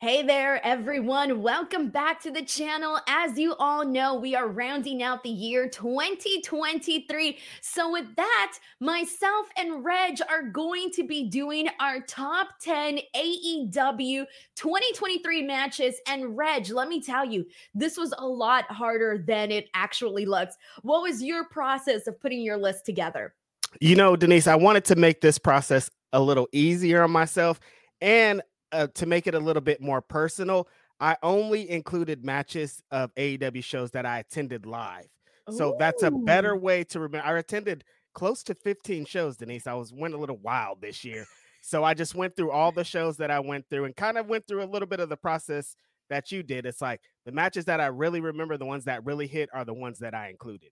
Hey there, everyone. Welcome back to the channel. As you all know, we are rounding out the year 2023. So, with that, myself and Reg are going to be doing our top 10 AEW 2023 matches. And, Reg, let me tell you, this was a lot harder than it actually looks. What was your process of putting your list together? You know, Denise, I wanted to make this process a little easier on myself. And uh, to make it a little bit more personal, I only included matches of AEW shows that I attended live. So that's a better way to remember. I attended close to 15 shows, Denise. I was went a little wild this year. So I just went through all the shows that I went through and kind of went through a little bit of the process that you did. It's like the matches that I really remember, the ones that really hit are the ones that I included.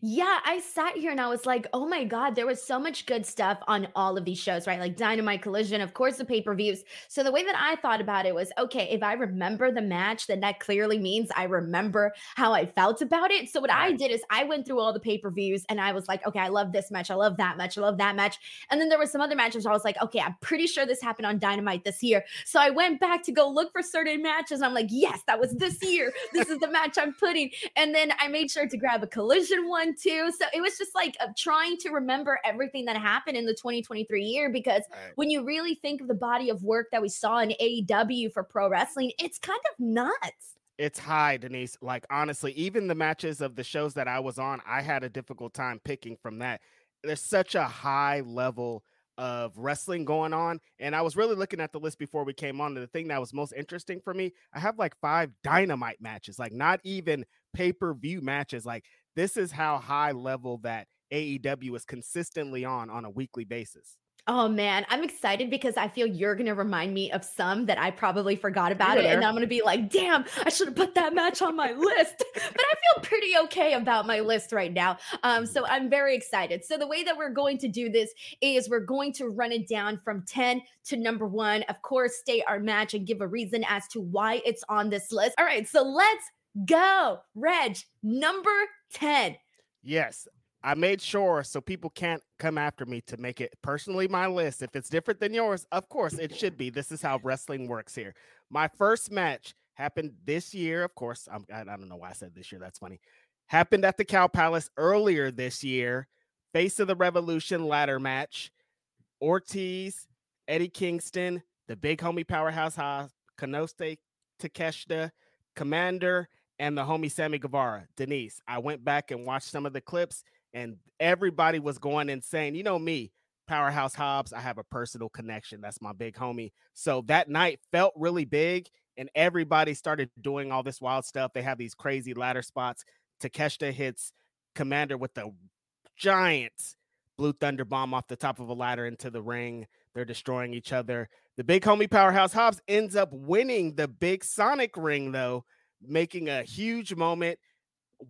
Yeah, I sat here and I was like, oh my God, there was so much good stuff on all of these shows, right? Like Dynamite Collision, of course, the pay per views. So the way that I thought about it was okay, if I remember the match, then that clearly means I remember how I felt about it. So what I did is I went through all the pay per views and I was like, okay, I love this match. I love that match. I love that match. And then there were some other matches I was like, okay, I'm pretty sure this happened on Dynamite this year. So I went back to go look for certain matches. I'm like, yes, that was this year. This is the match I'm putting. And then I made sure to grab a collision one too. So it was just like trying to remember everything that happened in the 2023 year because right. when you really think of the body of work that we saw in AEW for pro wrestling, it's kind of nuts. It's high, Denise. Like honestly, even the matches of the shows that I was on, I had a difficult time picking from that. There's such a high level of wrestling going on. And I was really looking at the list before we came on. And the thing that was most interesting for me, I have like five dynamite matches, like not even pay per view matches. Like this is how high level that AEW is consistently on on a weekly basis. Oh man, I'm excited because I feel you're going to remind me of some that I probably forgot about it. And I'm going to be like, damn, I should have put that match on my list. but I feel pretty okay about my list right now. Um, so I'm very excited. So the way that we're going to do this is we're going to run it down from 10 to number one. Of course, state our match and give a reason as to why it's on this list. All right, so let's go. Reg, number 10. Yes, I made sure so people can't come after me to make it personally my list. If it's different than yours, of course it should be. This is how wrestling works here. My first match happened this year. Of course, I'm, I, I don't know why I said this year. That's funny. Happened at the Cow Palace earlier this year. Face of the Revolution ladder match. Ortiz, Eddie Kingston, the big homie powerhouse Hobbs, Konosuke Takeshita, Komander, and the homie Sammy Guevara. Denise, I went back and watched some of the clips and everybody was going insane. You know me, Powerhouse Hobbs, I have a personal connection. That's my big homie. So that night felt really big, and everybody started doing all this wild stuff. They have these crazy ladder spots. Takeshita hits Komander with the giant blue thunder bomb off the top of a ladder into the ring. They're destroying each other. The big homie Powerhouse Hobbs ends up winning the big Sonic ring, though, making a huge moment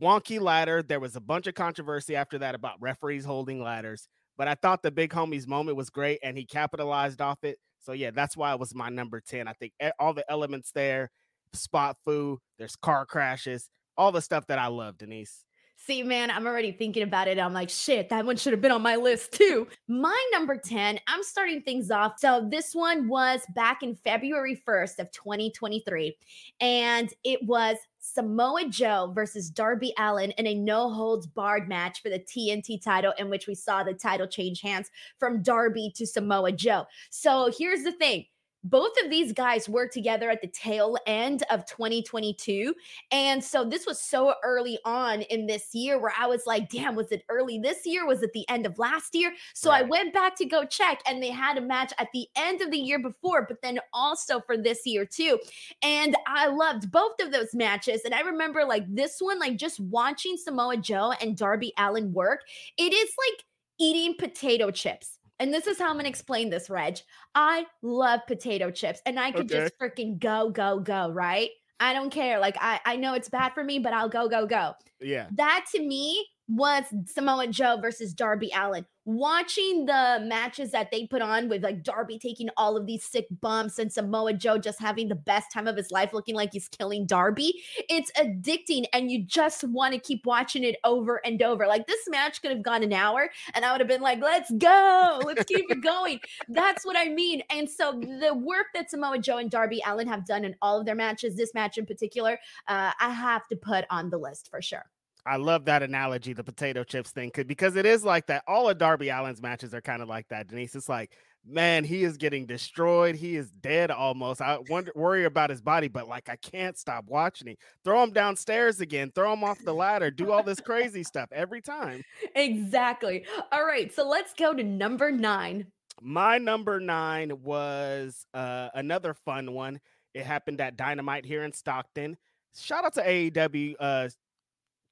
wonky ladder. There was a bunch of controversy after that about referees holding ladders, but I thought the big homie's moment was great and he capitalized off it. So yeah, that's why it was my number 10. I think all the elements there, spot foo, there's car crashes, all the stuff that I love, Denise. See, man, I'm already thinking about it. I'm like, shit, that one should have been on my list too. My number 10, I'm starting things off. So this one was back in February 1st of 2023. And it was Samoa Joe versus Darby Allin in a no holds barred match for the TNT title, in which we saw the title change hands from Darby to Samoa Joe. So here's the thing both of these guys worked together at the tail end of 2022. And so this was so early on in this year where I was like, damn, was it early this year? Was it the end of last year? So right. I went back to go check and they had a match at the end of the year before, but then also for this year too. And I loved both of those matches. And I remember like this one, like just watching Samoa Joe and Darby Allin work, it is like eating potato chips and this is how I'm to explain this, Reg. I love potato chips and I could okay. just freaking go, go, go, right? I don't care. Like, I, I know it's bad for me, but I'll go, go, go. Yeah. That to me was Samoa Joe versus Darby Allin. Watching the matches that they put on with like Darby taking all of these sick bumps and Samoa Joe just having the best time of his life, looking like he's killing Darby, it's addicting and you just want to keep watching it over and over. Like this match could have gone an hour and I would have been like, let's go, let's keep it going. That's what I mean. And so the work that Samoa Joe and Darby Allin have done in all of their matches, this match in particular, uh, I have to put on the list for sure. I love that analogy, the potato chips thing, because it is like that. All of Darby Allin's matches are kind of like that, Denise. It's like, man, he is getting destroyed. He is dead almost. I wonder, worry about his body, but like, I can't stop watching him. Throw him downstairs again, throw him off the ladder, do all this crazy stuff every time. Exactly. All right. So let's go to number nine. My number nine was uh, another fun one. It happened at Dynamite here in Stockton. Shout out to AEW uh,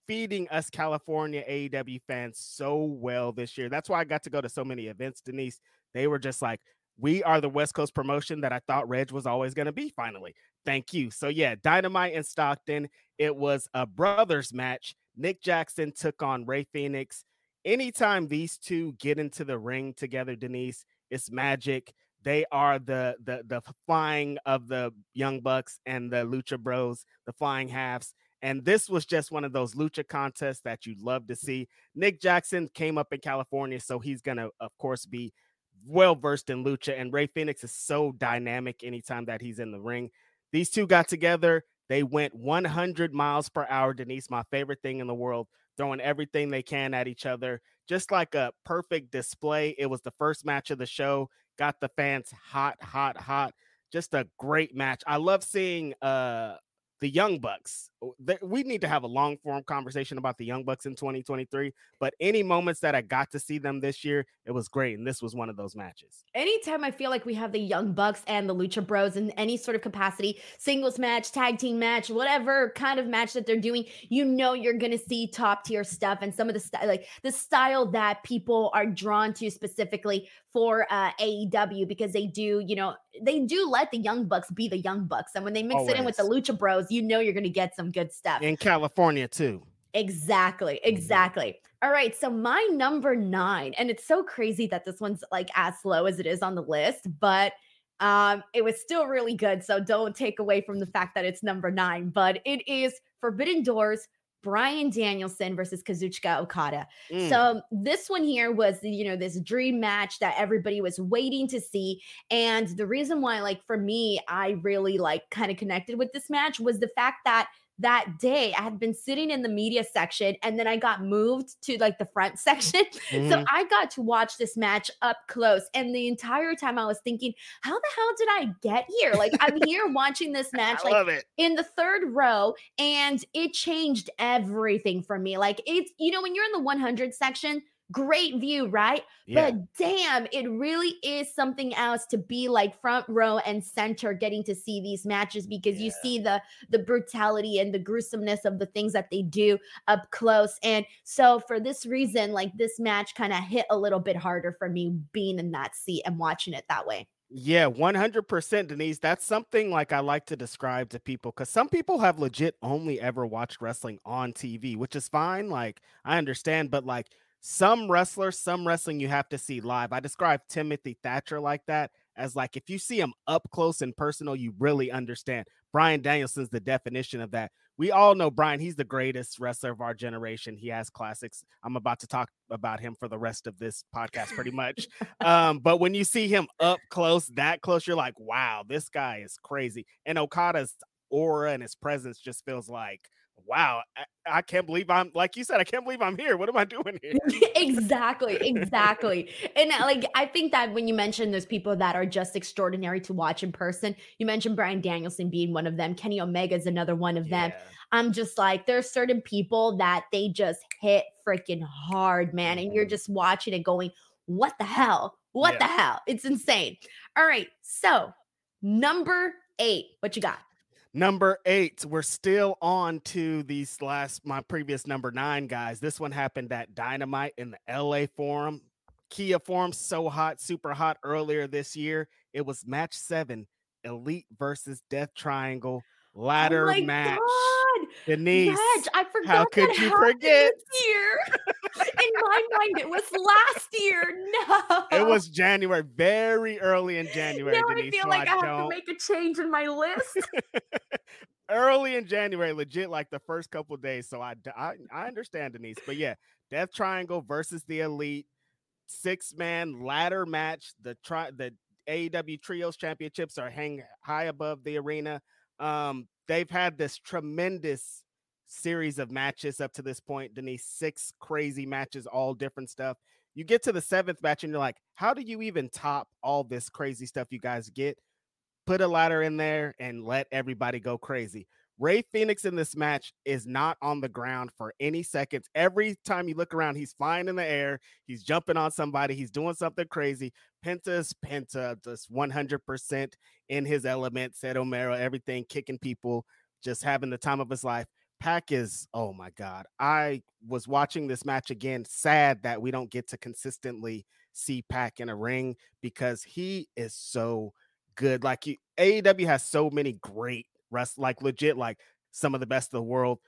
feeding us California AEW fans so well this year. That's why I got to go to so many events, Denise. They were just like, we are the West Coast promotion that I thought Reg was always going to be finally. Thank you. So, yeah, Dynamite in Stockton. It was a brothers match. Nick Jackson took on Rey Fénix. Anytime these two get into the ring together, Denise, it's magic. They are the the the flying of the Young Bucks and the Lucha Bros, the flying halves. And this was just one of those lucha contests that you'd love to see. Nick Jackson came up in California, so he's going to, of course, be well versed in lucha. And Rey Fénix is so dynamic anytime that he's in the ring. These two got together. They went 100 miles per hour. Denise, my favorite thing in the world, throwing everything they can at each other, just like a perfect display. It was the first match of the show, got the fans hot, hot, hot. Just a great match. I love seeing uh the Young Bucks. We need to have a long form conversation about the Young Bucks in 2023. But any moments that I got to see them this year, it was great. And this was one of those matches. Anytime I feel like we have the Young Bucks and the Lucha Bros in any sort of capacity, singles match, tag team match, whatever kind of match that they're doing, you know you're gonna see top tier stuff and some of the style, like the style that people are drawn to specifically for uh, AEW because they do, you know, they do let the Young Bucks be the Young Bucks, and when they mix Always. it in with the Lucha Bros, you know you're gonna get some good stuff. In California too. Exactly. Mm-hmm. Exactly. All right. So my number nine, and it's so crazy that this one's like as low as it is on the list, but um, it was still really good. So don't take away from the fact that it's number nine, but it is Forbidden Doors Bryan Danielson versus Kazuchika Okada. Mm. So this one here was, you know, this dream match that everybody was waiting to see. And the reason why, like for me, I really like kind of connected with this match was the fact that that day I had been sitting in the media section and then I got moved to like the front section. Mm-hmm. So I got to watch this match up close. And the entire time I was thinking, how the hell did I get here? Like I'm here watching this match like in the third row and it changed everything for me. Like it's you know when you're in the 100 section, great view, right? Yeah. But damn, it really is something else to be like front row and center getting to see these matches because yeah. you see the the brutality and the gruesomeness of the things that they do up close. And so for this reason, like this match kind of hit a little bit harder for me being in that seat and watching it that way. Yeah, 100% Denise. That's something like I like to describe to people cuz some people have legit only ever watched wrestling on TV, which is fine. Like I understand, but like some wrestlers, some wrestling you have to see live. I describe Timothy Thatcher like that as like if you see him up close and personal, you really understand. Bryan Danielson's the definition of that. We all know Brian, he's the greatest wrestler of our generation. He has classics. I'm about to talk about him for the rest of this podcast pretty much. um, but when you see him up close, that close, you're like, wow, this guy is crazy. And Okada's aura and his presence just feels like wow, I, I, can't believe I'm like you said, I can't believe I'm here. What am I doing here? exactly, exactly. and uh, like I think that when you mention those people that are just extraordinary to watch in person, you mentioned Bryan Danielson being one of them, Kenny Omega is another one of them. Yeah. I'm just like, there's certain people that they just hit freaking hard, man. And you're mm-hmm. just watching it going, what the hell? What yeah. the hell? It's insane. All right. So, number eight, what you got? Number eight, we're still on to these last, my previous number nine guys. This one happened at Dynamite in the LA Forum. Kia Forum, so hot, super hot earlier this year. It was match seven, Elite versus Death Triangle oh ladder oh match. God. Denise. Reg, I forgot. How could you forget? Year. In my mind, it was last year. No, it was January, very early in January. Now Denise, I feel so like I, have don't. to make a change in my list. early in January, legit like the first couple days. So I, I I understand Denise, but yeah, Death Triangle versus the Elite six man ladder match. The tri the AEW Trios Championships are hang high above the arena. Um, they've had this tremendous series of matches up to this point. Denise, six crazy matches, all different stuff. You get to the seventh match and you're like, how do you even top all this crazy stuff you guys get? Put a ladder in there and let everybody go crazy. Rey Fénix in this match is not on the ground for any seconds. Every time you look around, he's flying in the air. He's jumping on somebody. He's doing something crazy. Penta's Penta, just 100% in his element. Said Omero, everything, kicking people, just having the time of his life. Pac is, oh my God. I was watching this match again, sad that we don't get to consistently see Pac in a ring because he is so good. Like you, AEW has so many great rest like legit like some of the best of the world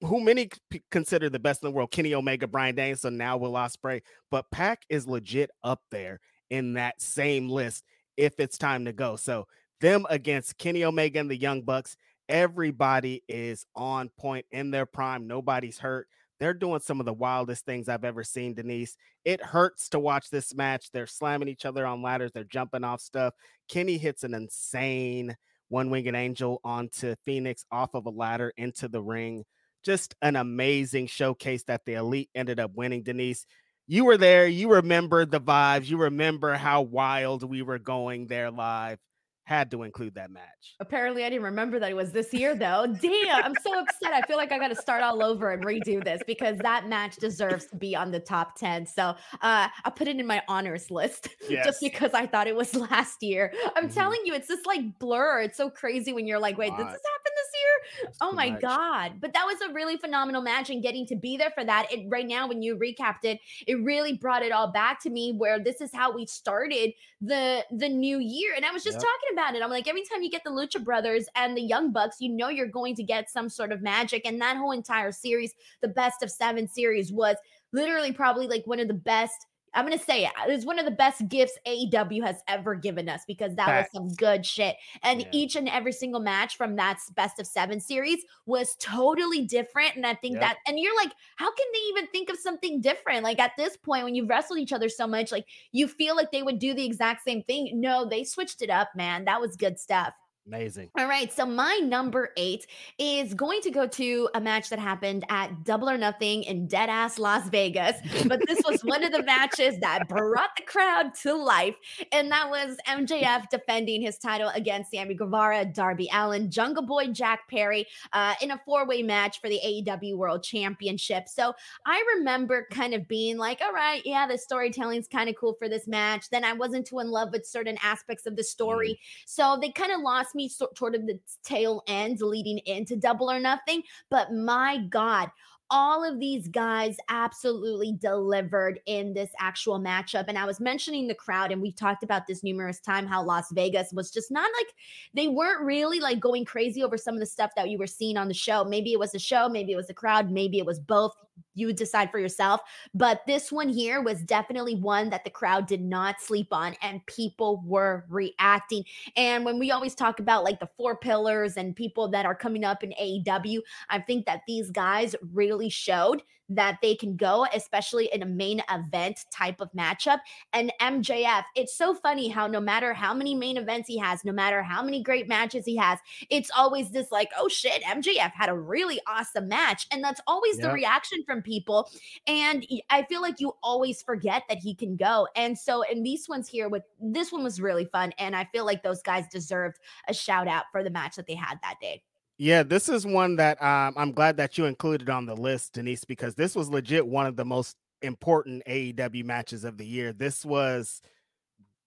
who many p- consider the best in the world kenny omega bryan danielson now will ospreay but pac is legit up there in that same list if it's time to go so them against kenny omega and the young bucks everybody is on point in their prime nobody's hurt they're doing some of the wildest things I've ever seen, Denise. It hurts to watch this match. They're slamming each other on ladders, they're jumping off stuff. Kenny hits an insane one winged angel onto Fénix off of a ladder into the ring. Just an amazing showcase that the elite ended up winning. Denise, you were there. You remember the vibes. You remember how wild we were going there live had to include that match. Apparently, I didn't remember that it was this year, though. Damn, I'm so upset. I feel like I got to start all over and redo this because that match deserves to be on the top 10. So uh, I put it in my honors list yes. just because I thought it was last year. I'm mm-hmm. telling you, it's just like blur. It's so crazy when you're like, wait, this happen this year? That's oh my much. God. But that was a really phenomenal match and getting to be there for that. It right now, when you recapped it, it really brought it all back to me where this is how we started the the new year. And I was just yep. talking about it. I'm like, every time you get the Lucha Brothers and the Young Bucks, you know you're going to get some sort of magic. And that whole entire series, the best of seven series, was literally probably like one of the best I'm gonna say it. Uh, it's one of the best gifts AEW has ever given us because that Facts. was some good shit. And yeah. each and every single match from that best of seven series was totally different. And I think yep. that, and you're like, how can they even think of something different? Like at this point, when you've wrestled each other so much, like you feel like they would do the exact same thing. No, they switched it up, man. That was good stuff. Amazing. All right. So my number eight is going to go to a match that happened at Double or Nothing in dead ass Las Vegas. But this was one of the matches that brought the crowd to life. And that was MJF defending his title against Sammy Guevara, Darby Allin, Jungle Boy Jack Perry uh, in a four way match for the AEW World Championship. So I remember kind of being like, all right, yeah, the storytelling's kind of cool for this match. Then I wasn't too in love with certain aspects of the story. Mm. So they kind of lost me sort of the tail end leading into double or nothing. But my God, all of these guys absolutely delivered in this actual matchup and i was mentioning the crowd and we've talked about this numerous time how las vegas was just not like they weren't really like going crazy over some of the stuff that you were seeing on the show maybe it was the show maybe it was the crowd maybe it was both you decide for yourself. But this one here was definitely one that the crowd did not sleep on and people were reacting. And when we always talk about like the four pillars and people that are coming up in AEW, I think that these guys really showed that they can go, especially in a main event type of matchup. And MJF, it's so funny how no matter how many main events he has, no matter how many great matches he has, it's always this like, oh shit, MJF had a really awesome match. And that's always yep. the reaction from people. And I feel like you always forget that he can go. And so in these ones here, with this one was really fun. And I feel like those guys deserved a shout out for the match that they had that day. Yeah, this is one that um, I'm glad that you included on the list, Denise, because this was legit one of the most important AEW matches of the year. This was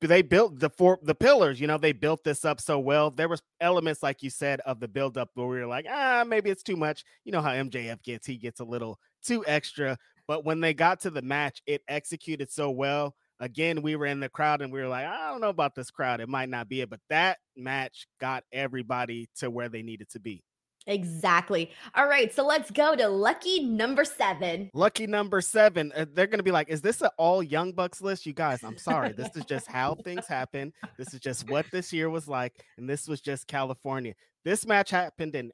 they built the four the pillars, you know, they built this up so well. There was elements, like you said, of the build up where we were like, ah, maybe it's too much. You know how MJF gets, he gets a little too extra. But when they got to the match, it executed so well. Again, we were in the crowd and we were like, I don't know about this crowd. It might not be it, but that match got everybody to where they needed to be. Exactly. All right, so let's go to lucky number seven. Lucky number seven. Uh, they're gonna be like, "Is this an all Young Bucks list?" You guys, I'm sorry. this is just how things happen. This is just what this year was like, and this was just California. This match happened in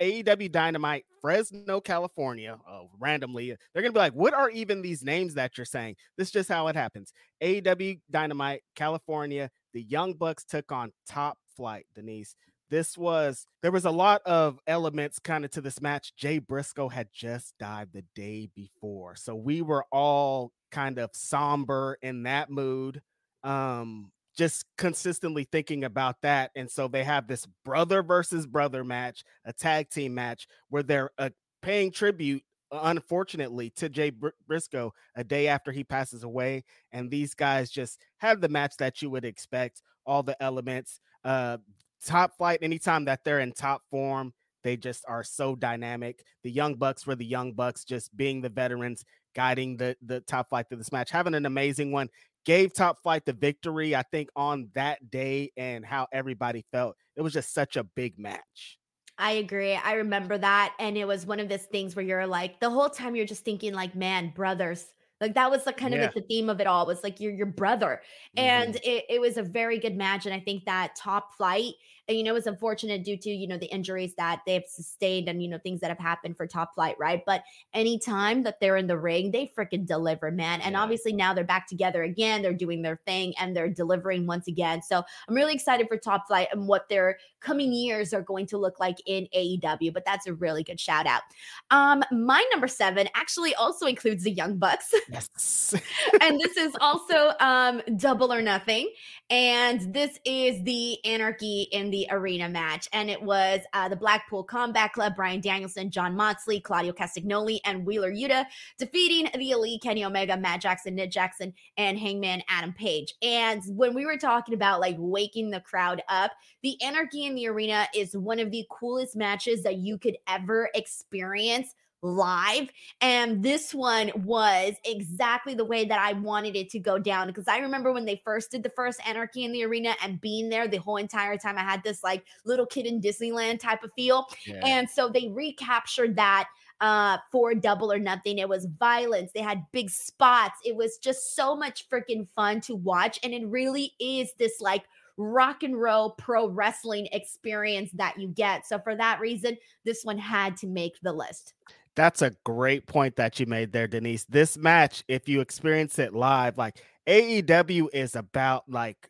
AEW Dynamite, Fresno, California. Oh, randomly, they're gonna be like, "What are even these names that you're saying?" This is just how it happens. AEW Dynamite, California. The Young Bucks took on Top Flight. Denise, this was there was a lot of elements kind of to this match. Jay Briscoe had just died the day before, so we were all kind of somber in that mood. Um, just consistently thinking about that. And so they have this brother versus brother match, a tag team match where they're uh, paying tribute, unfortunately, to Jay Br- Briscoe a day after he passes away. And these guys just have the match that you would expect, all the elements. Uh, top flight, anytime that they're in top form, they just are so dynamic. The Young Bucks were the Young Bucks, just being the veterans, guiding the the top flight through this match, having an amazing one gave Top Flight the victory, I think, on that day and how everybody felt. It was just such a big match. I agree. I remember that. And it was one of those things where you're like, the whole time you're just thinking, like, man, brothers. Like that was the kind yeah. of the theme of it all. Was like you're your brother. Mm-hmm. And it, it was a very good match. And I think that top flight and, you know, it's unfortunate due to, you know, the injuries that they've sustained and, you know, things that have happened for top flight, right? But anytime that they're in the ring, they freaking deliver, man. And yeah. obviously now they're back together again. They're doing their thing and they're delivering once again. So I'm really excited for top flight and what their coming years are going to look like in AEW. But that's a really good shout out. Um, my number seven actually also includes the Young Bucks. Yes. and this is also um double or nothing. And this is the anarchy in the arena match. And it was uh, the Blackpool Combat Club, Bryan Danielson, Jon Moxley, Claudio Castagnoli, and Wheeler Yuta defeating the Elite, Kenny Omega, Matt Jackson, Nick Jackson, and Hangman Adam Page. And when we were talking about like waking the crowd up, the Anarchy in the Arena is one of the coolest matches that you could ever experience live. And this one was exactly the way that I wanted it to go down. Because I remember when they first did the first Anarchy in the Arena and being there the whole entire time, I had this like little kid in Disneyland type of feel. Yeah. And so they recaptured that uh, for double or nothing. It was violence. They had big spots. It was just so much freaking fun to watch. And it really is this like rock and roll pro wrestling experience that you get. So for that reason, this one had to make the list. That's a great point that you made there, Denise. This match, if you experience it live, like AEW is about like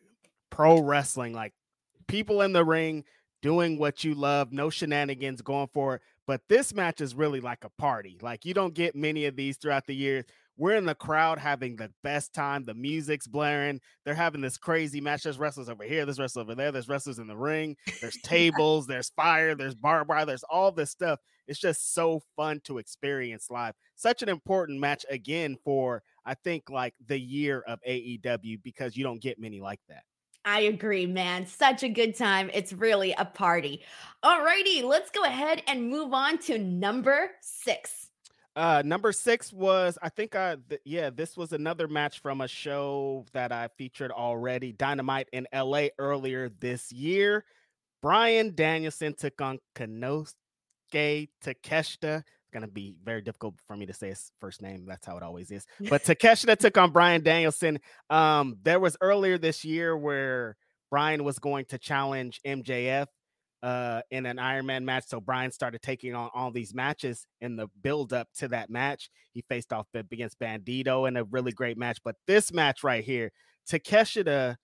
pro wrestling, like people in the ring doing what you love, no shenanigans going for it. But this match is really like a party. Like you don't get many of these throughout the years. We're in the crowd having the best time. The music's blaring. They're having this crazy match. There's wrestlers over here. There's wrestlers over there. There's wrestlers in the ring. There's tables. there's fire. There's barbed wire. There's all this stuff. It's just so fun to experience live. Such an important match again for I think like the year of AEW because you don't get many like that. I agree, man. Such a good time. It's really a party. All righty, let's go ahead and move on to number six. Uh, number six was I think uh th- yeah, this was another match from a show that I featured already, Dynamite in LA earlier this year. Bryan Danielson took on Konosuke Takeshita. It's gonna be very difficult for me to say his first name. That's how it always is. But Takeshita took on Bryan Danielson. Um, there was earlier this year where Bryan was going to challenge MJF uh, in an Iron Man match. So Bryan started taking on all these matches in the build up to that match. He faced off against Bandito in a really great match. But this match right here, Takeshita's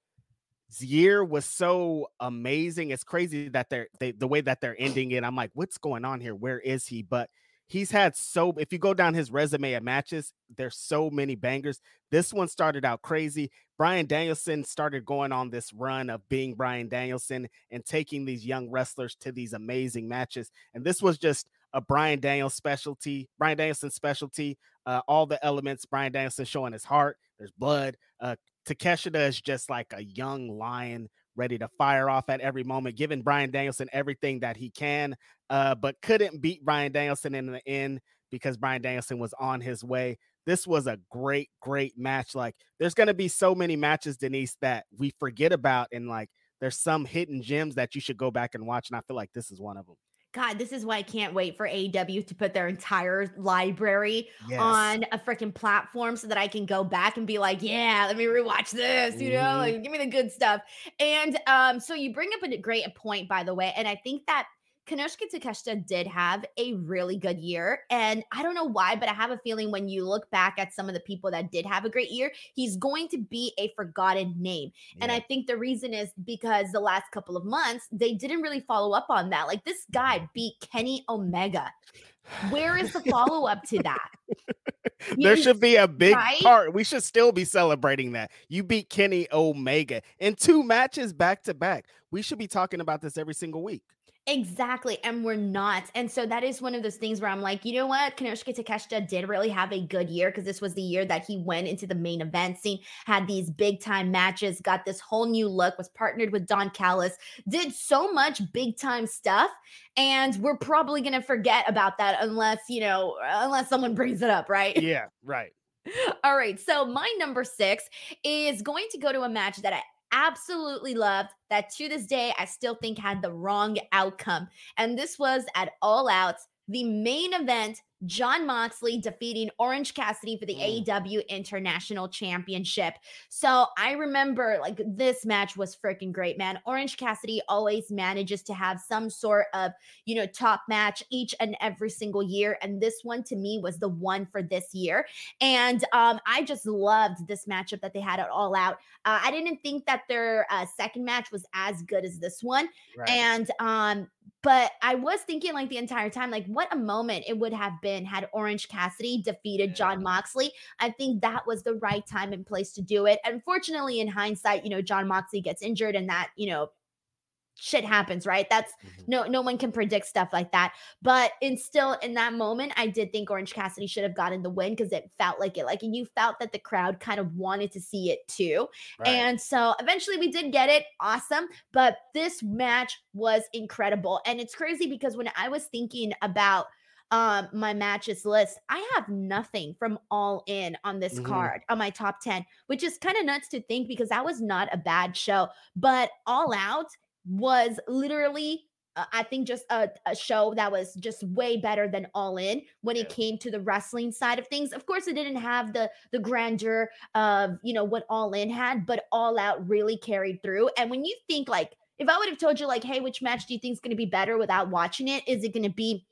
year was so amazing. It's crazy that they're they, the way that they're ending it. I'm like, what's going on here? Where is he? But he's had so if you go down his resume at matches, there's so many bangers. This one started out crazy. bryan Danielson started going on this run of being bryan Danielson and taking these young wrestlers to these amazing matches. And this was just a brian Daniels specialty, bryan Danielson specialty. Uh, all the elements, bryan Danielson showing his heart. There's blood. Uh, Takeshita is just like a young lion ready to fire off at every moment, giving Bryan Danielson everything that he can, uh, but couldn't beat Bryan Danielson in the end because Bryan Danielson was on his way. This was a great, great match. Like, there's going to be so many matches, Denise, that we forget about. And like, there's some hidden gems that you should go back and watch. And I feel like this is one of them. God, this is why I can't wait for AEW to put their entire library Yes. on a freaking platform so that I can go back and be like, yeah, let me rewatch this, you know, Mhm. like give me the good stuff. And um, so you bring up a great point, by the way, and I think that Konosuke Takeshita did have a really good year. And I don't know why, but I have a feeling when you look back at some of the people that did have a great year, he's going to be a forgotten name. And I think the reason is because the last couple of months, they didn't really follow up on that. Like this guy mm. beat Kenny Omega. Where is the follow up to that? there You- should be a big right? part. We should still be celebrating that. You beat Kenny Omega in two matches back to back. We should be talking about this every single week. Exactly. And we're not. And so that is one of those things where I'm like, you know what? Konosuke Takeshita did really have a good year because this was the year that he went into the main event scene, had these big time matches, got this whole new look, was partnered with Don Callis, did so much big time stuff. And we're probably going to forget about that unless, you know, unless someone brings it up, right? Yeah, right. All right. So my number six is going to go to a match that I absolutely loved that to this day I still think had the wrong outcome. And this was at All Out, the main event. Jon Moxley defeating Orange Cassidy for the Mm. AEW International Championship. So I remember like this match was freaking great, man. Orange Cassidy always manages to have some sort of, you know, top match each and every single year. And this one to me was the one for this year. And um, I just loved this matchup that they had it All Out. Uh, I didn't think that their uh, second match was as good as this one. Right. And um, but I was thinking like the entire time, like what a moment it would have been had Orange Cassidy defeated Jon Moxley. I think that was the right time and place to do it. Unfortunately, in hindsight, you know, Jon Moxley gets injured and that, you know, shit happens, right? That's Mhm. no no one can predict stuff like that. But in still in that moment, I did think Orange Cassidy should have gotten the win because it felt like it. Like and you felt that the crowd kind of wanted to see it too. right. And so eventually we did get it. Awesome. But this match was incredible. And it's crazy because when I was thinking about um my matches list, I have nothing from all in on this Mhm. card on my top 10, which is kind of nuts to think because that was not a bad show. But all out was literally uh, I think just a, a show that was just way better than All In when it came to the wrestling side of things. Of course, it didn't have the the grandeur of you know what All In had, but All Out really carried through. And when you think like, if I would have told you like, hey, which match do you think is going to be better without watching it? Is it going to be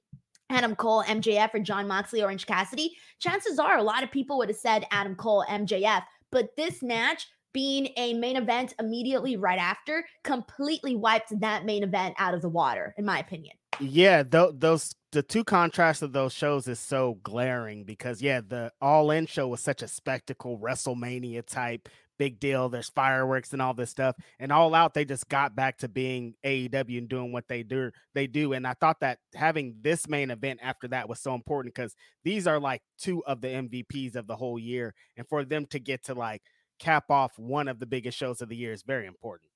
Adam Cole, MJF, or Jon Moxley, Orange Cassidy? Chances are a lot of people would have said Adam Cole, MJF. But this match being a main event immediately right after completely wiped that main event out of the water, in my opinion. yeah, tho- those the two contrasts of those shows is so glaring because yeah, the All In show was such a spectacle, WrestleMania type big deal. There's fireworks and all this stuff, and All Out they just got back to being AEW and doing what they do. They do, and I thought that having this main event after that was so important because these are like two of the MVPs of the whole year, and for them to get to like cap off one of the biggest shows of the year is very important.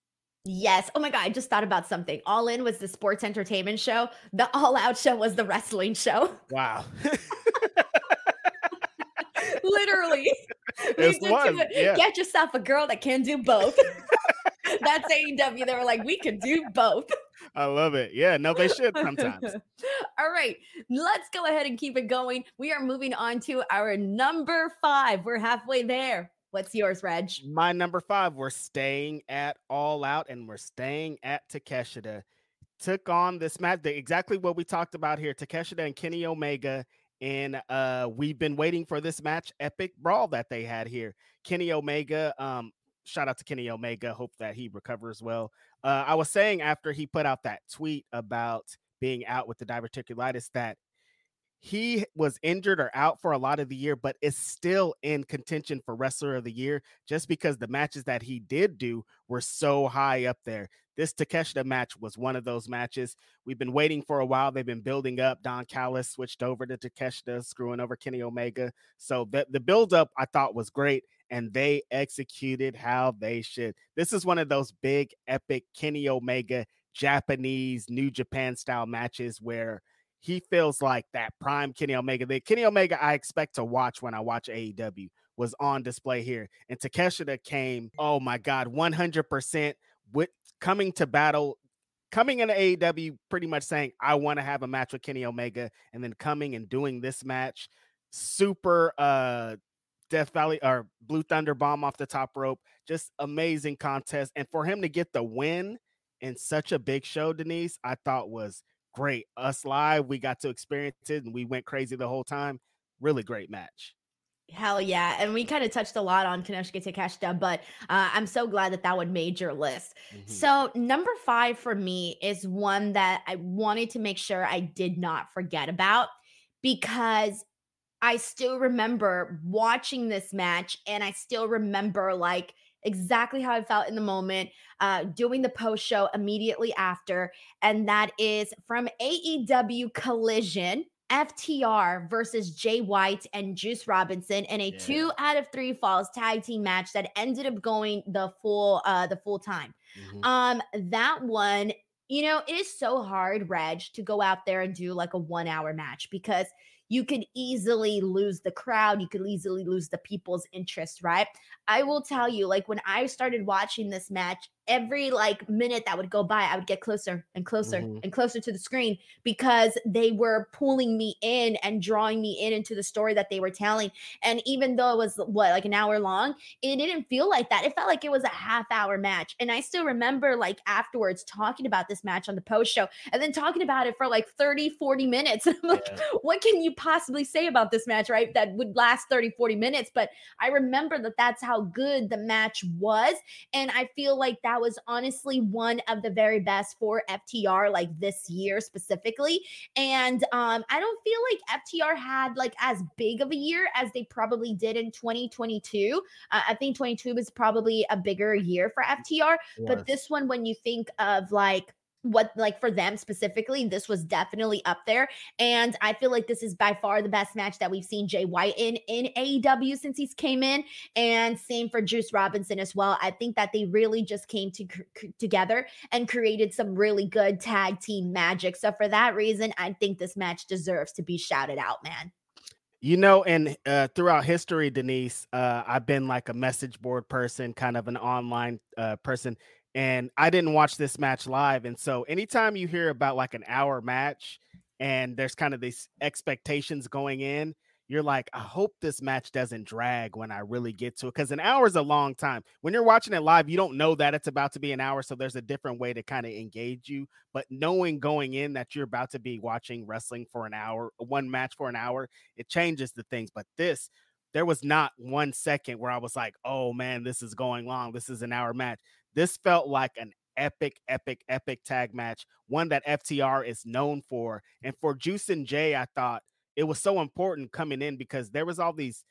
Yes. Oh my God. I just thought about something. All In was the sports entertainment show, the All Out show was the wrestling show. Wow. Literally. We This did to was, it. yeah. Get yourself a girl that can do both. That's AEW. They were like, we can do both. I love it. Yeah, no, they should sometimes. All right, let's go ahead and keep it going. We are moving on to our number five. We're halfway there. What's yours, Reg? My number five, we're staying at All Out and we're staying at Takeshita. Took on this match, exactly what we talked about here. Takeshita and Kenny Omega. And uh, we've been waiting for this match, epic brawl that they had here. Kenny Omega, um, shout out to Kenny Omega. Hope that he recovers well. Uh, I was saying after he put out that tweet about being out with the diverticulitis that he was injured or out for a lot of the year, but is still in contention for wrestler of the year just because the matches that he did do were so high up there. This Takeshita match was one of those matches. We've been waiting for a while. They've been building up. Don Callis switched over to Takeshita, screwing over Kenny Omega. So the, the build up I thought was great, and they executed how they should. This is one of those big, epic Kenny Omega Japanese New Japan style matches where he feels like that prime Kenny Omega. The Kenny Omega I expect to watch when I watch AEW was on display here. And Takeshita came, oh my God, 100% with coming to battle coming into AEW, pretty much saying, I want to have a match with Kenny Omega, and then coming and doing this match, super uh Death Valley or Blue Thunder bomb off the top rope. Just amazing contest. And for him to get the win in such a big show, Denise, I thought was great. Us live, we got to experience it and we went crazy the whole time. Really great match. Hell yeah. And we kind of touched a lot on Konosuke Takeshita, but uh, I'm so glad that that one made your list. Mm-hmm. So, number five for me is one that I wanted to make sure I did not forget about because I still remember watching this match and I still remember like exactly how I felt in the moment, uh, doing the post show immediately after. And that is from AEW Collision. FTR versus Jay White and Juice Robinson in a yeah. two out of three falls tag team match that ended up going the full uh the full time. Mm-hmm. Um that one, you know, it is so hard, Reg, to go out there and do like a one hour match because you could easily lose the crowd. You could easily lose the people's interest, right? I will tell you, like when I started watching this match, every like minute that would go by, I would get closer and closer mm-hmm. and closer to the screen because they were pulling me in and drawing me in into the story that they were telling. And even though it was what like an hour long, it didn't feel like that. It felt like it was a half hour match. And I still remember like afterwards talking about this match on the post show and then talking about it for like 30, 40 minutes. And I'm like, yeah. what can you possibly say about this match, right? That would last 30, 40 minutes. But I remember that that's how good the match was. And I feel like that was honestly one of the very best for FTR, like this year specifically. And um, I don't feel like FTR had like as big of a year as they probably did in 2022. Uh, I think 22 was probably a bigger year for FTR, but this one, when you think of like what like for them specifically this was definitely up there and i feel like this is by far the best match that we've seen jay white in in aew since he's came in and same for juice robinson as well. I think that they really just came to together and created some really good tag team magic so for that reason i think this match deserves to be shouted out man. You know, and uh, throughout history, Denise, uh, I've been like a message board person, kind of an online uh, person and I didn't watch this match live. And so anytime you hear about like an hour match and there's kind of these expectations going in, you're like, I hope this match doesn't drag when I really get to it. Cause an hour is a long time. When you're watching it live, you don't know that it's about to be an hour. So there's a different way to kind of engage you. But knowing going in that you're about to be watching wrestling for an hour, one match for an hour, it changes the things. But this, there was not one second where I was like, oh man, this is going long. This is an hour match. This felt like an epic, epic, epic tag match, one that FTR is known for. And for Juice and Jay, I thought it was so important coming in because there was all these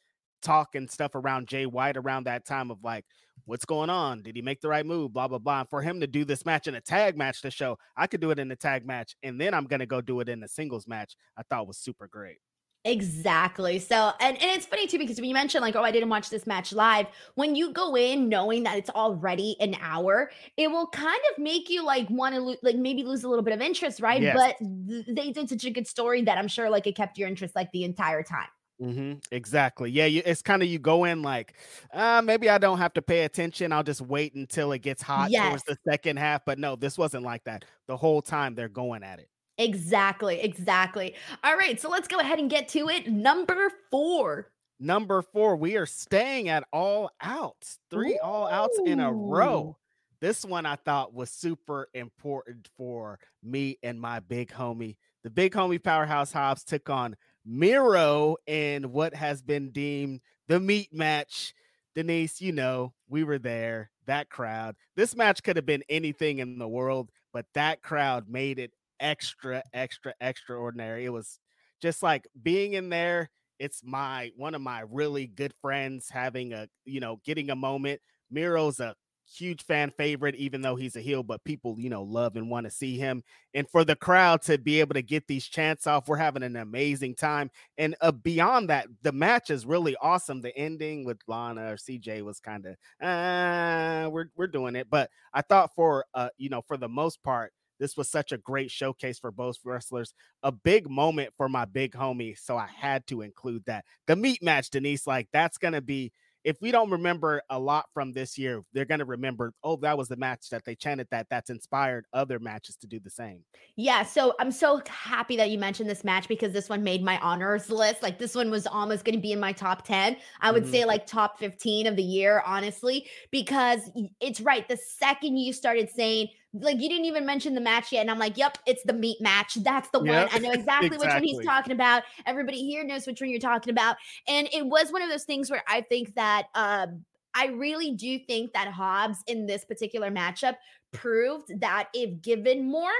talk and stuff around Jay White around that time of like, what's going on? Did he make the right move? Blah, blah, blah. And for him to do this match in a tag match to show I could do it in a tag match and then I'm going to go do it in a singles match, I thought was super great. Exactly. So, and, and it's funny too, because when you mentioned, like, oh, I didn't watch this match live, when you go in knowing that it's already an hour, it will kind of make you like want to, lo- like, maybe lose a little bit of interest, right? Yes. But th- they did such a good story that I'm sure, like, it kept your interest like the entire time. Mm-hmm. Exactly. Yeah, you, it's kind of you go in like, uh, maybe I don't have to pay attention. I'll just wait until it gets hot yes. towards the second half. But no, this wasn't like that. The whole time they're going at it. Exactly, exactly. All right, so let's go ahead and get to it. Number four. Number four, we are staying at all outs, three Ooh. all outs in a row. This one I thought was super important for me and my big homie. The big homie Powerhouse Hobbs took on Miro in what has been deemed the meat match. Denise, you know, we were there, that crowd. This match could have been anything in the world, but that crowd made it extra, extra, extraordinary. It was just like being in there. It's my one of my really good friends having a, you know, getting a moment. Miro's a huge fan favorite, even though he's a heel, but people, you know, love and want to see him. And for the crowd to be able to get these chants off, we're having an amazing time. And uh, beyond that, the match is really awesome. The ending with Lana or CJ was kind of, uh, we're we're doing it. But I thought for uh, you know, for the most part, this was such a great showcase for both wrestlers, a big moment for my big homie. So I had to include that. The meat match, Denise, like that's going to be, if we don't remember a lot from this year, they're going to remember, oh, that was the match that they chanted that that's inspired other matches to do the same. Yeah. So I'm so happy that you mentioned this match because this one made my honors list. Like this one was almost going to be in my top 10. I would mm-hmm. say like top 15 of the year, honestly, because it's right. The second you started saying, like you didn't even mention the match yet. And I'm like, yep, it's the meat match. That's the yep. one. I know exactly, exactly, which one he's talking about. Everybody here knows which one you're talking about. And it was one of those things where I think that um I really do think that Hobbs in this particular matchup proved that if given more,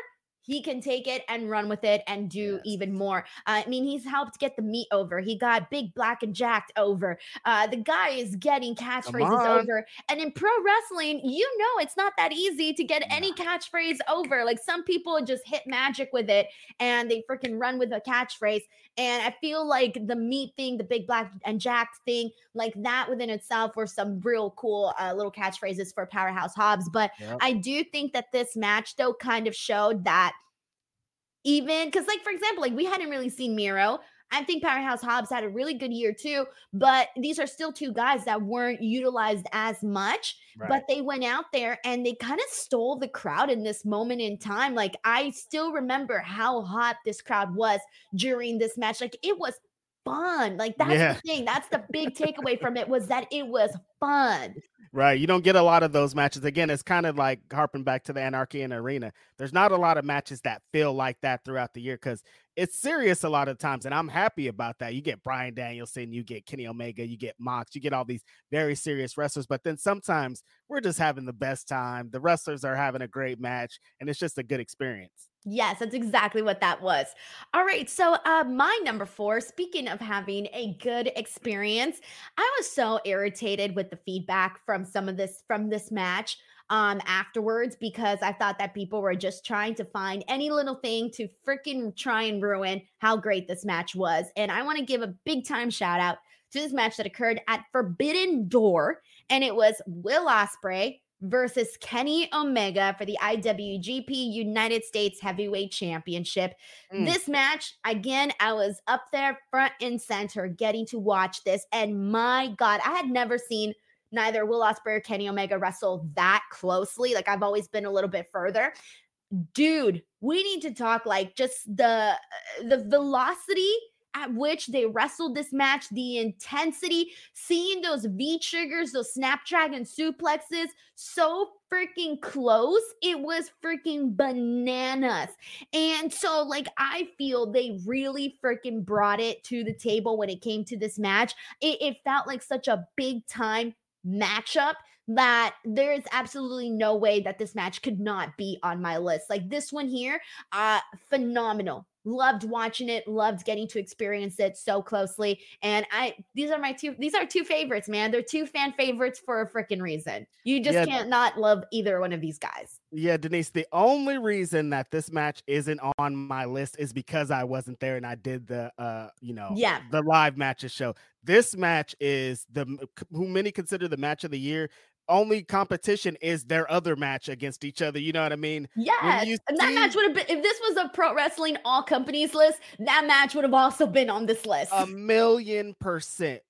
he can take it and run with it and do yes. even more. Uh, I mean, he's helped get the meat over. He got big black and jacked over. Uh, the guy is getting catchphrases over. And in pro wrestling, you know, it's not that easy to get any catchphrase over. Like some people just hit magic with it and they freaking run with a catchphrase. And I feel like the meat thing, the big black and jacked thing, like that within itself were some real cool uh, little catchphrases for Powerhouse Hobbs. But yep. I do think that this match, though, kind of showed that even because, like, for example, like we hadn't really seen Miro. I think Powerhouse Hobbs had a really good year too, but these are still two guys that weren't utilized as much. Right. But they went out there and they kind of stole the crowd in this moment in time. Like, I still remember how hot this crowd was during this match. Like, it was fun. Like that's yeah. the thing. That's the big takeaway from it was that it was fun. Right. You don't get a lot of those matches. Again, it's kind of like harping back to the Anarchy in Arena. There's not a lot of matches that feel like that throughout the year because it's serious a lot of times. And I'm happy about that. You get Bryan Danielson, you get Kenny Omega, you get Mox, you get all these very serious wrestlers. But then sometimes we're just having the best time. The wrestlers are having a great match, and it's just a good experience. Yes, that's exactly what that was. All right. So, uh, my number four, speaking of having a good experience, I was so irritated with the feedback from some of this from this match um afterwards because I thought that people were just trying to find any little thing to freaking try and ruin how great this match was. And I want to give a big time shout out to this match that occurred at Forbidden Door, and it was Will Ospreay versus Kenny Omega for the IWGP United States Heavyweight Championship. Mm. This match, again, I was up there front and center getting to watch this. And my God, I had never seen neither Will Ospreay or Kenny Omega wrestle that closely. Like I've always been a little bit further. Dude, we need to talk like just the the velocity at which they wrestled this match, the intensity, seeing those V triggers, those Snapdragon suplexes so freaking close. It was freaking bananas. And so, like, I feel they really freaking brought it to the table when it came to this match. It, it felt like such a big time matchup that there is absolutely no way that this match could not be on my list. Like this one here, uh phenomenal loved watching it loved getting to experience it so closely and i these are my two these are two favorites man they're two fan favorites for a freaking reason you just yeah. can't not love either one of these guys yeah denise the only reason that this match isn't on my list is because i wasn't there and i did the uh you know yeah the live matches show this match is the who many consider the match of the year only competition is their other match against each other. You know what I mean? Yes. See- and that match would have been, if this was a pro wrestling all companies list, that match would have also been on this list. A million percent.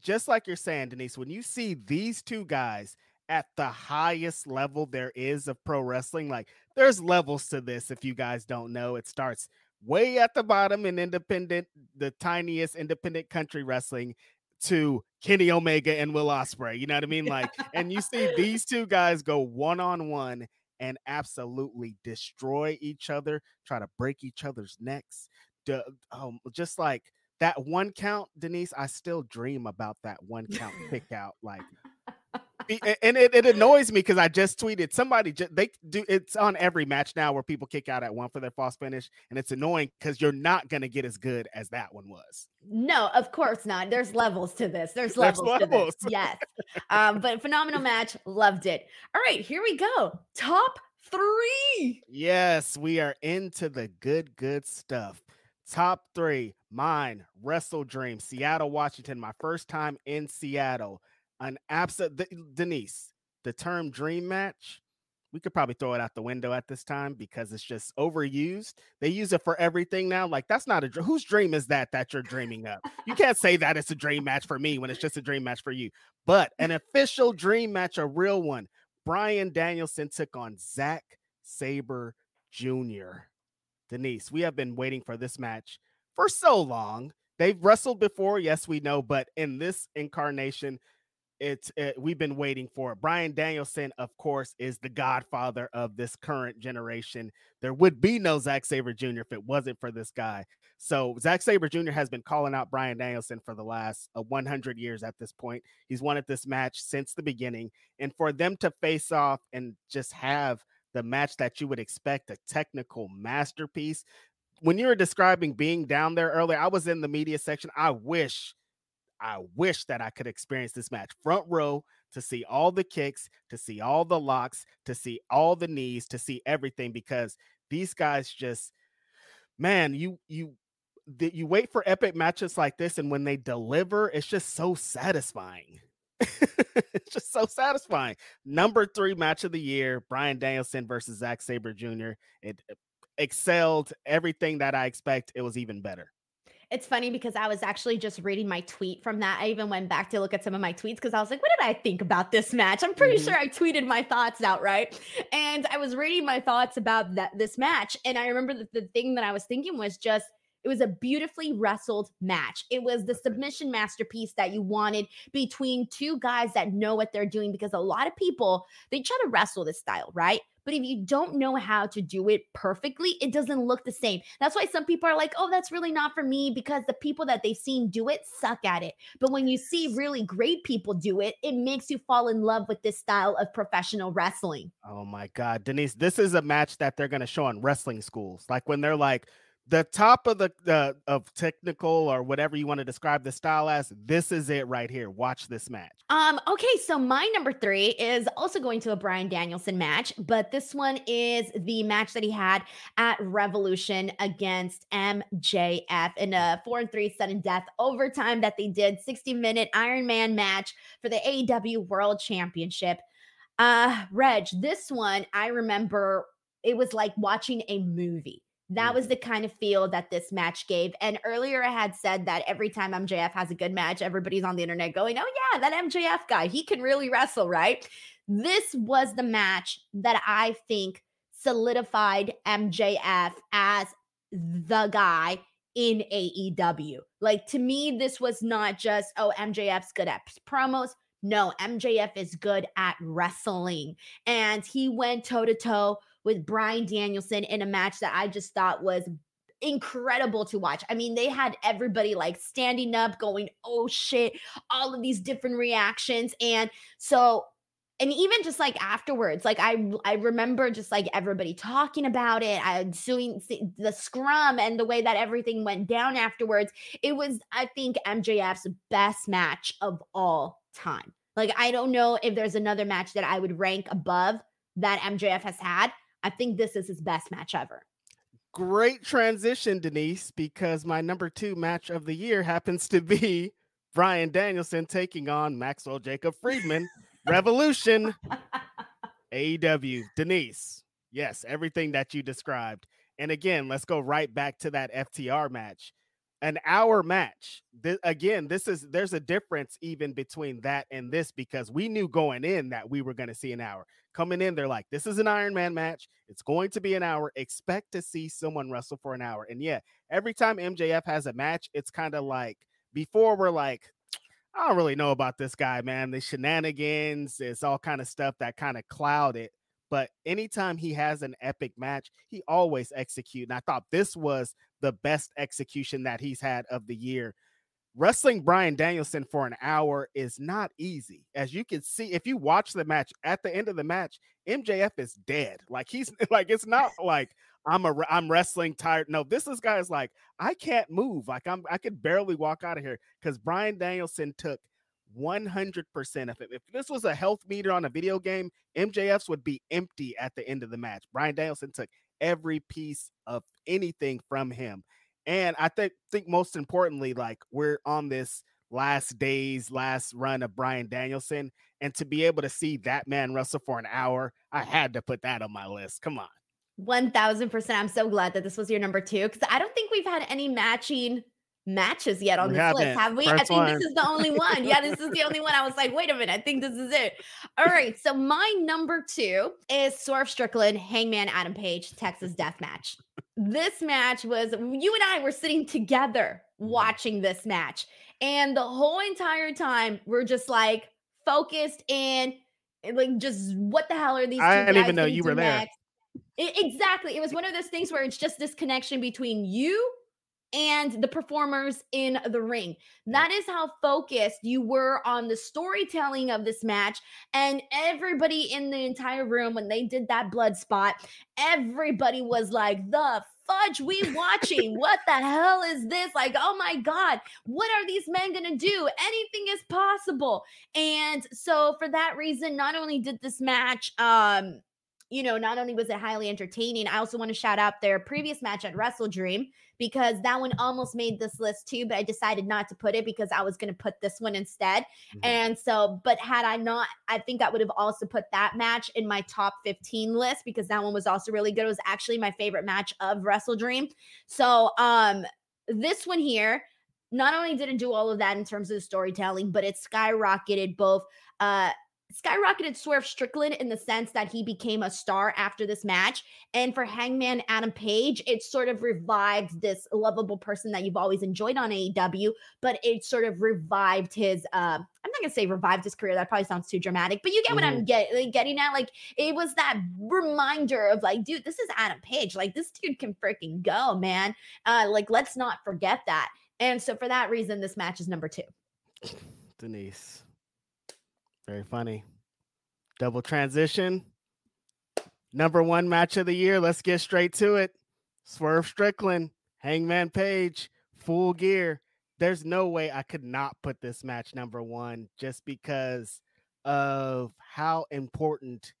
Just like you're saying, Denise, when you see these two guys at the highest level there is of pro wrestling, like there's levels to this. If you guys don't know, it starts way at the bottom in independent, the tiniest independent country wrestling to Kenny Omega and Will Ospreay. You know what I mean? Like, and you see these two guys go one on one and absolutely destroy each other, try to break each other's necks. Um, just like that one count, Denise, I still dream about that one count pick out. Like, and it, it annoys me because I just tweeted somebody just, they do it's on every match now where people kick out at one for their false finish, and it's annoying because you're not gonna get as good as that one was. No, of course not. There's levels to this. There's levels, There's levels. to this. Yes, um, but phenomenal match. Loved it. All right, here we go. Top three. Yes, we are into the good, good stuff. Top three, mine, Wrestle Dream, Seattle, Washington. My first time in Seattle an absolute Denise, the term dream match, we could probably throw it out the window at this time because it's just overused. They use it for everything now. Like that's not a whose dream is that that you're dreaming of? You can't say that it's a dream match for me when it's just a dream match for you. But an official dream match, a real one. Bryan Danielson took on Zack Sabre Jr. Denise, we have been waiting for this match for so long. They've wrestled before, yes, we know, but in this incarnation, it's it, we've been waiting for it. Bryan Danielson, of course, is the godfather of this current generation. There would be no Zack Sabre Jr. if it wasn't for this guy. So Zack Sabre Jr. has been calling out Bryan Danielson for the last uh, 100 years at this point. He's wanted this match since the beginning, and for them to face off and just have the match that you would expect a technical masterpiece. When you were describing being down there earlier, I was in the media section. I wish I wish that I could experience this match front row to see all the kicks, to see all the locks, to see all the knees, to see everything because these guys just man, you you you wait for epic matches like this and when they deliver, it's just so satisfying. it's just so satisfying. Number 3 match of the year, Bryan Danielson versus Zack Sabre Jr. It uh, excelled everything that I expect. It was even better. It's funny because I was actually just reading my tweet from that. I even went back to look at some of my tweets because I was like, what did I think about this match? I'm pretty mm-hmm. sure I tweeted my thoughts out, right? And I was reading my thoughts about that this match. And I remember that the thing that I was thinking was just it was a beautifully wrestled match. It was the submission masterpiece that you wanted between two guys that know what they're doing because a lot of people they try to wrestle this style, right? But if you don't know how to do it perfectly, it doesn't look the same. That's why some people are like, oh, that's really not for me because the people that they've seen do it suck at it. But when you see really great people do it, it makes you fall in love with this style of professional wrestling. Oh my God, Denise, this is a match that they're going to show on wrestling schools. Like when they're like, the top of the, the of technical or whatever you want to describe the style as this is it right here watch this match. Um okay so my number three is also going to a bryan danielson match but this one is the match that he had at revolution against mjf in a four and three sudden death overtime that they did 60 minute iron man match for the aew world championship. Uh reg this one i remember it was like watching a movie that was the kind of feel that this match gave. And earlier I had said that every time MJF has a good match, everybody's on the internet going, oh, yeah, that MJF guy, he can really wrestle, right? This was the match that I think solidified MJF as the guy in AEW. Like to me, this was not just, oh, MJF's good at promos. No, MJF is good at wrestling. And he went toe to toe with Bryan Danielson in a match that I just thought was incredible to watch. I mean, they had everybody like standing up, going, oh shit, all of these different reactions. And so, and even just like afterwards, like I I remember just like everybody talking about it. I doing the scrum and the way that everything went down afterwards. It was, I think, MJF's best match of all time. Like, I don't know if there's another match that I would rank above that MJF has had. I think this is his best match ever. Great transition, Denise, because my number two match of the year happens to be Bryan Danielson taking on Maxwell Jacob Friedman. Revolution AEW. Denise, yes, everything that you described. And again, let's go right back to that FTR match an hour match. Th- again, this is there's a difference even between that and this because we knew going in that we were going to see an hour. Coming in, they're like, this is an Iron Man match. It's going to be an hour. Expect to see someone wrestle for an hour. And yeah, every time MJF has a match, it's kind of like before we're like, I don't really know about this guy, man. The shenanigans, it's all kind of stuff that kind of cloud it. But anytime he has an epic match, he always execute. And I thought this was the best execution that he's had of the year. Wrestling Bryan Danielson for an hour is not easy. As you can see, if you watch the match, at the end of the match, MJF is dead. Like he's like it's not like I'm a I'm wrestling tired. No, this is guys like I can't move. Like I'm I could barely walk out of here because Bryan Danielson took 100% of it. If this was a health meter on a video game, MJF's would be empty at the end of the match. Bryan Danielson took every piece of anything from him. And I think think most importantly, like we're on this last days, last run of Bryan Danielson. And to be able to see that man wrestle for an hour, I had to put that on my list. Come on. 1000%. I'm so glad that this was your number two because I don't think we've had any matching matches yet on We this list, have we? I think one. this is the only one. Yeah, this is the only one. I was like, wait a minute, I think this is it. All right, so my number two is Swerve Strickland, Hangman Adam Page, Texas Death Match. This match was you and I were sitting together Mm-hmm. watching this match, and the whole entire time we're just like focused in, and, like just what the hell are these? I didn't even know you were there. next? I- exactly. It was one of those things where it's just this connection between you and the performers in the ring. That is how focused you were on the storytelling of this match. And everybody in the entire room, when they did that blood spot, everybody was like, the fudge we watching? what the hell is this? Like, oh my God, what are these men gonna do? Anything is possible. And so for that reason, not only did this match um you know, not only was it highly entertaining, I also want to shout out their previous match at Wrestle Dream because that one almost made this list too, but I decided not to put it because I was going to put this one instead. Mhm. And so, but had I not, I think I would have also put that match in my top 15 list because that one was also really good. It was actually my favorite match of Wrestle Dream. So, um, this one here, not only did it do all of that in terms of the storytelling, but it skyrocketed both uh skyrocketed Swerve Strickland in the sense that he became a star after this match. And for Hangman Adam Page, it sort of revived this lovable person that you've always enjoyed on AEW, but it sort of revived his uh I'm not gonna say revived his career, that probably sounds too dramatic, but you get what I'm get, like, getting at. Like it was that reminder of like, dude, this is Adam Page. Like this dude can freaking go, man. Uh, like let's not forget that. And so for that reason, this match is number two. Denise. Very funny. Double transition. Number one match of the year. Let's get straight to it. Swerve Strickland, Hangman Page, full gear. There's no way I could not put this match number one just because of how important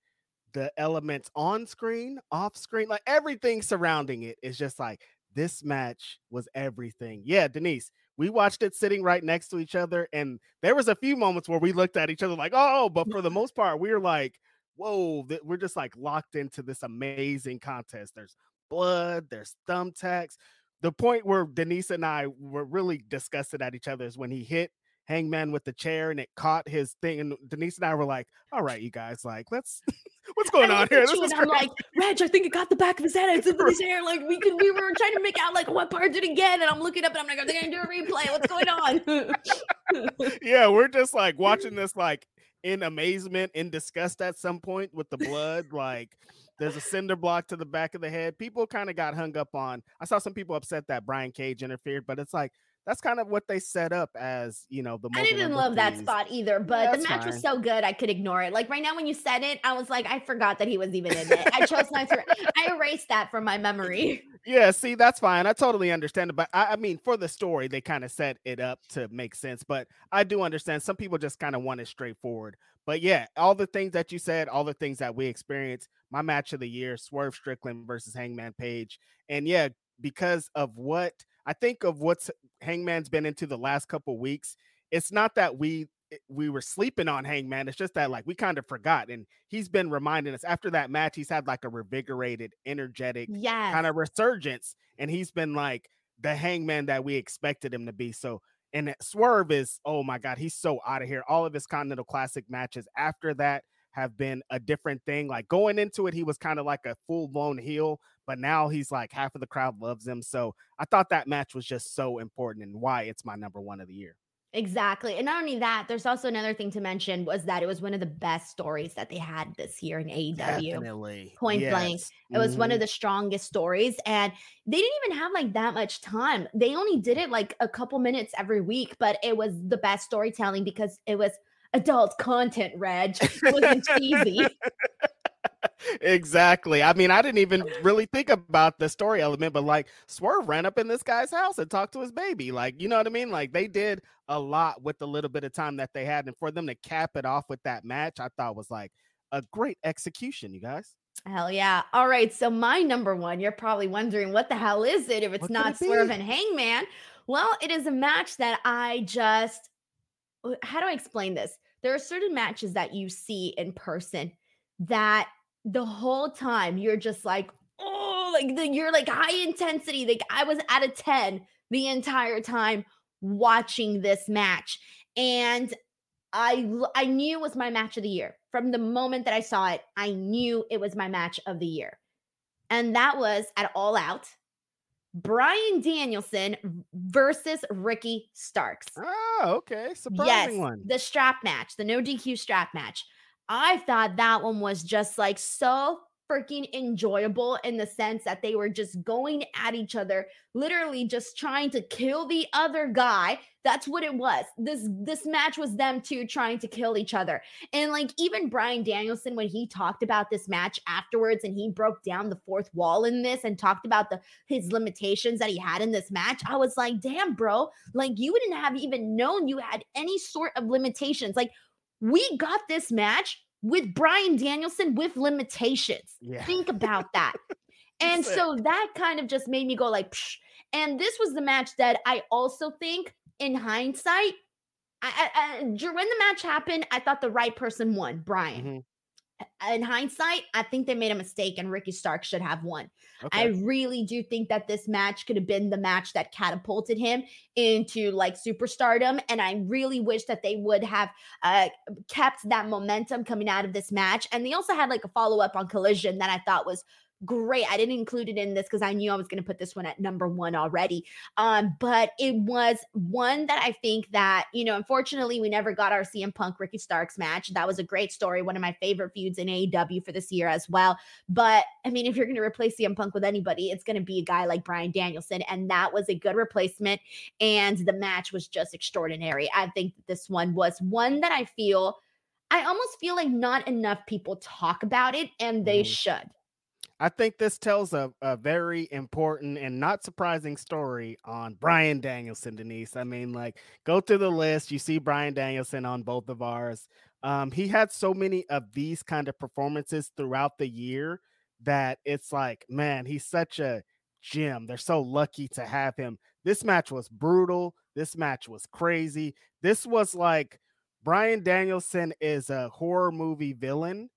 the elements on screen, off screen, like everything surrounding it is just like this match was everything. Yeah, Denise, we watched it sitting right next to each other, and there was a few moments where we looked at each other like, "Oh," but for the most part, we were like, "Whoa!" th- We're just like locked into this amazing contest. There's blood, there's thumbtacks. The point where Denise and I were really disgusted at each other is when he hit Hangman with the chair and it caught his thing, and Denise and I were like, "All right, you guys, like, let's." What's going on here? This is I'm like, Reg, I think it got the back of his head. It's in his hair. Like we could, we were trying to make out like what part did it get? And I'm looking up and I'm like, are they gonna do a replay? What's going on? yeah, we're just like watching this like in amazement, in disgust at some point with the blood. Like there's a cinder block to the back of the head. People kind of got hung up on. I saw some people upset that Brian Cage interfered, but it's like that's kind of what they set up as you know the. I didn't love that spot either, but the that's match was so good I could ignore it. Like right now, when you said it, I was like, I forgot that he was even in it. I chose not to. I erased that from my memory. Yeah, see, that's fine. I totally understand it. But I, I mean, for the story, they kind of set it up to make sense. But I do understand some people just kind of want it straightforward. But yeah, all the things that you said, all the things that we experienced, my match of the year, Swerve Strickland versus Hangman Page. And yeah, because of what I think of what's Hangman's been into the last couple weeks, it's not that we eh, we were sleeping on Hangman. It's just that like we kind of forgot, and he's been reminding us after that match. He's had like a revigorated, energetic Yes. kind of resurgence, and he's been like the Hangman that we expected him to be. So, and Swerve is oh my god, he's so out of here. All of his Continental Classic matches after that have been a different thing. Like going into it, he was kind of like a full blown heel, but now he's like half of the crowd loves him. So I thought that match was just so important and why it's my number one of the year. Exactly. And not only that, there's also another thing to mention was that it was one of the best stories that they had this year in AEW. Definitely. Point blank. Yes. It was one of mm-hmm. the strongest stories. And they didn't even have like that much time. They only did it like a couple minutes every week, but it was the best storytelling because it was adult content, Reg. It wasn't cheesy. Exactly. I mean, I didn't even really think about the story element, but like Swerve ran up in this guy's house and talked to his baby. Like, you know what I mean? Like they did a lot with the little bit of time that they had. And for them to cap it off with that match, I thought was like a great execution, you guys. Hell yeah. All right. So my number one, you're probably wondering what the hell is it if it's What not it? Swerve and Hangman? Well, it is a match that I just uh, how do I explain this? There are certain matches that you see in person that the whole time you're just like, oh, like the, you're like high intensity. Like I was at a 10 the entire time watching this match. And I I knew it was my match of the year. From the moment that I saw it, I knew it was my match of the year. And that was at All Out. Bryan Danielson versus Ricky Starks. Oh, okay. Surprising yes, one. the strap match, the no DQ strap match. I thought that one was just like so freaking enjoyable in the sense that they were just going at each other, literally just trying to kill the other guy. That's what it was. This this match was them two trying to kill each other. And like even Bryan Danielson when he talked about this match afterwards and he broke down the fourth wall in this and talked about the his limitations that he had in this match, I was like, "Damn, bro, like you wouldn't have even known you had any sort of limitations." Like we got this match with Bryan Danielson with limitations. Yeah. Think about that. and so that kind of just made me go like, Psh. and this was the match that I also think, in hindsight, I, I, I, when the match happened, I thought the right person won, Bryan. Mhm. In hindsight, I think they made a mistake and Ricky Stark should have won. Okay. I really do think that this match could have been the match that catapulted him into like superstardom. And I really wish that they would have uh, kept that momentum coming out of this match. And they also had like a follow up on Collision that I thought was great. I didn't include it in this because I knew I was going to put this one at number one already. Um, but it was one that I think that, you know, unfortunately, we never got our CM Punk Ricky Starks match. That was a great story, one of my favorite feuds in AEW for this year as well. But I mean, if you're going to replace CM Punk with anybody, it's going to be a guy like Bryan Danielson. And that was a good replacement. And the match was just extraordinary. I think this one was one that I feel. I almost feel like not enough people talk about it, and they Mhm. should. I think this tells a, a very important and not surprising story on Bryan Danielson, Denise. I mean, like, go through the list. You see Bryan Danielson on both of ours. Um, he had so many of these kind of performances throughout the year that it's like, man, he's such a gem. They're so lucky to have him. This match was brutal. This match was crazy. This was like Bryan Danielson is a horror movie villain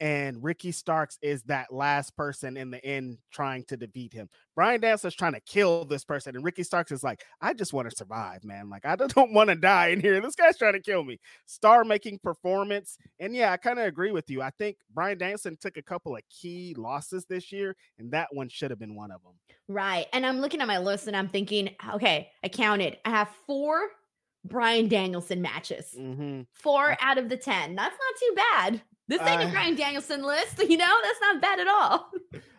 and Ricky Starks is that last person in the end trying to defeat him. Bryan Danielson's trying to kill this person, and Ricky Starks is like, I just want to survive, man. Like, I don't want to die in here. This guy's trying to kill me. Star making performance. And yeah, I kind of agree with you. I think Bryan Danielson took a couple of key losses this year, and that one should have been one of them. Right. And I'm looking at my list and I'm thinking, okay, I counted. I have four Bryan Danielson matches. Mm-hmm. Four out of the 10. That's not too bad. This ain't a uh, Bryan Danielson list, you know? That's not bad at all.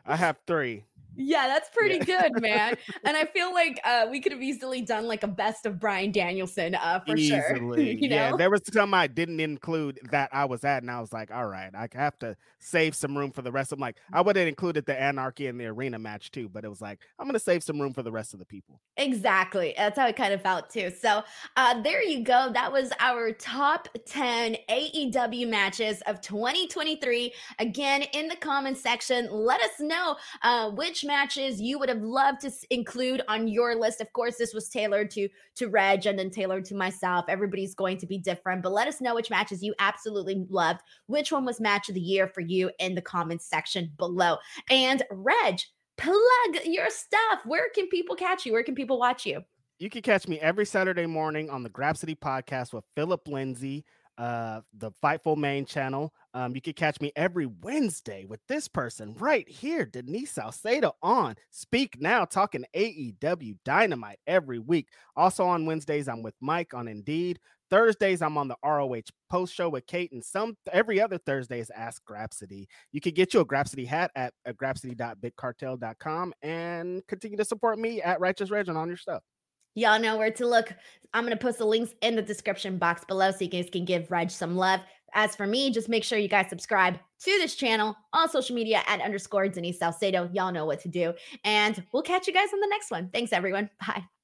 I have three. Yeah, that's pretty good, man. and I feel like uh, we could have easily done like a best of Bryan Danielson uh, for sure. Easily. you know? Yeah, there was some I didn't include that I was at, and I was like, all right, I have to save some room for the rest. I'm like, I would have included the Anarchy in the Arena match too, but it was like, I'm gonna save some room for the rest of the people. Exactly. That's how it kind of felt too. So uh, there you go. That was our top 10 AEW matches of 2023. Again, in the comments section, let us know uh, which matches you would have loved to include on your list. Of course, this was tailored to to Reg and then tailored to myself. Everybody's going to be different, but let us know which matches you absolutely loved. Which one was match of the year for you in the comments section below. And Reg, plug your stuff. Where can people catch you? Where can people watch you? You can catch me every Saturday morning on the Grapsody podcast with Philip Lindsay, uh, the Fightful main channel. Um, you can catch me every Wednesday with this person right here, Denise Salcedo on Speak Now, talking AEW Dynamite every week. Also on Wednesdays, I'm with Mike on Indeed. Thursdays, I'm on the ROH post show with Kate, and some every other Thursday is Ask Grapsody. You can get you a Grapsody hat at, at and continue to support me at Righteous Reg on your stuff. Y'all know where to look. I'm going to post the links in the description box below so you guys can give Reg some love. As for me, just make sure you guys subscribe to this channel on social media at underscore Denise Salcedo. Y'all know what to do. And we'll catch you guys on the next one. Thanks, everyone. Bye.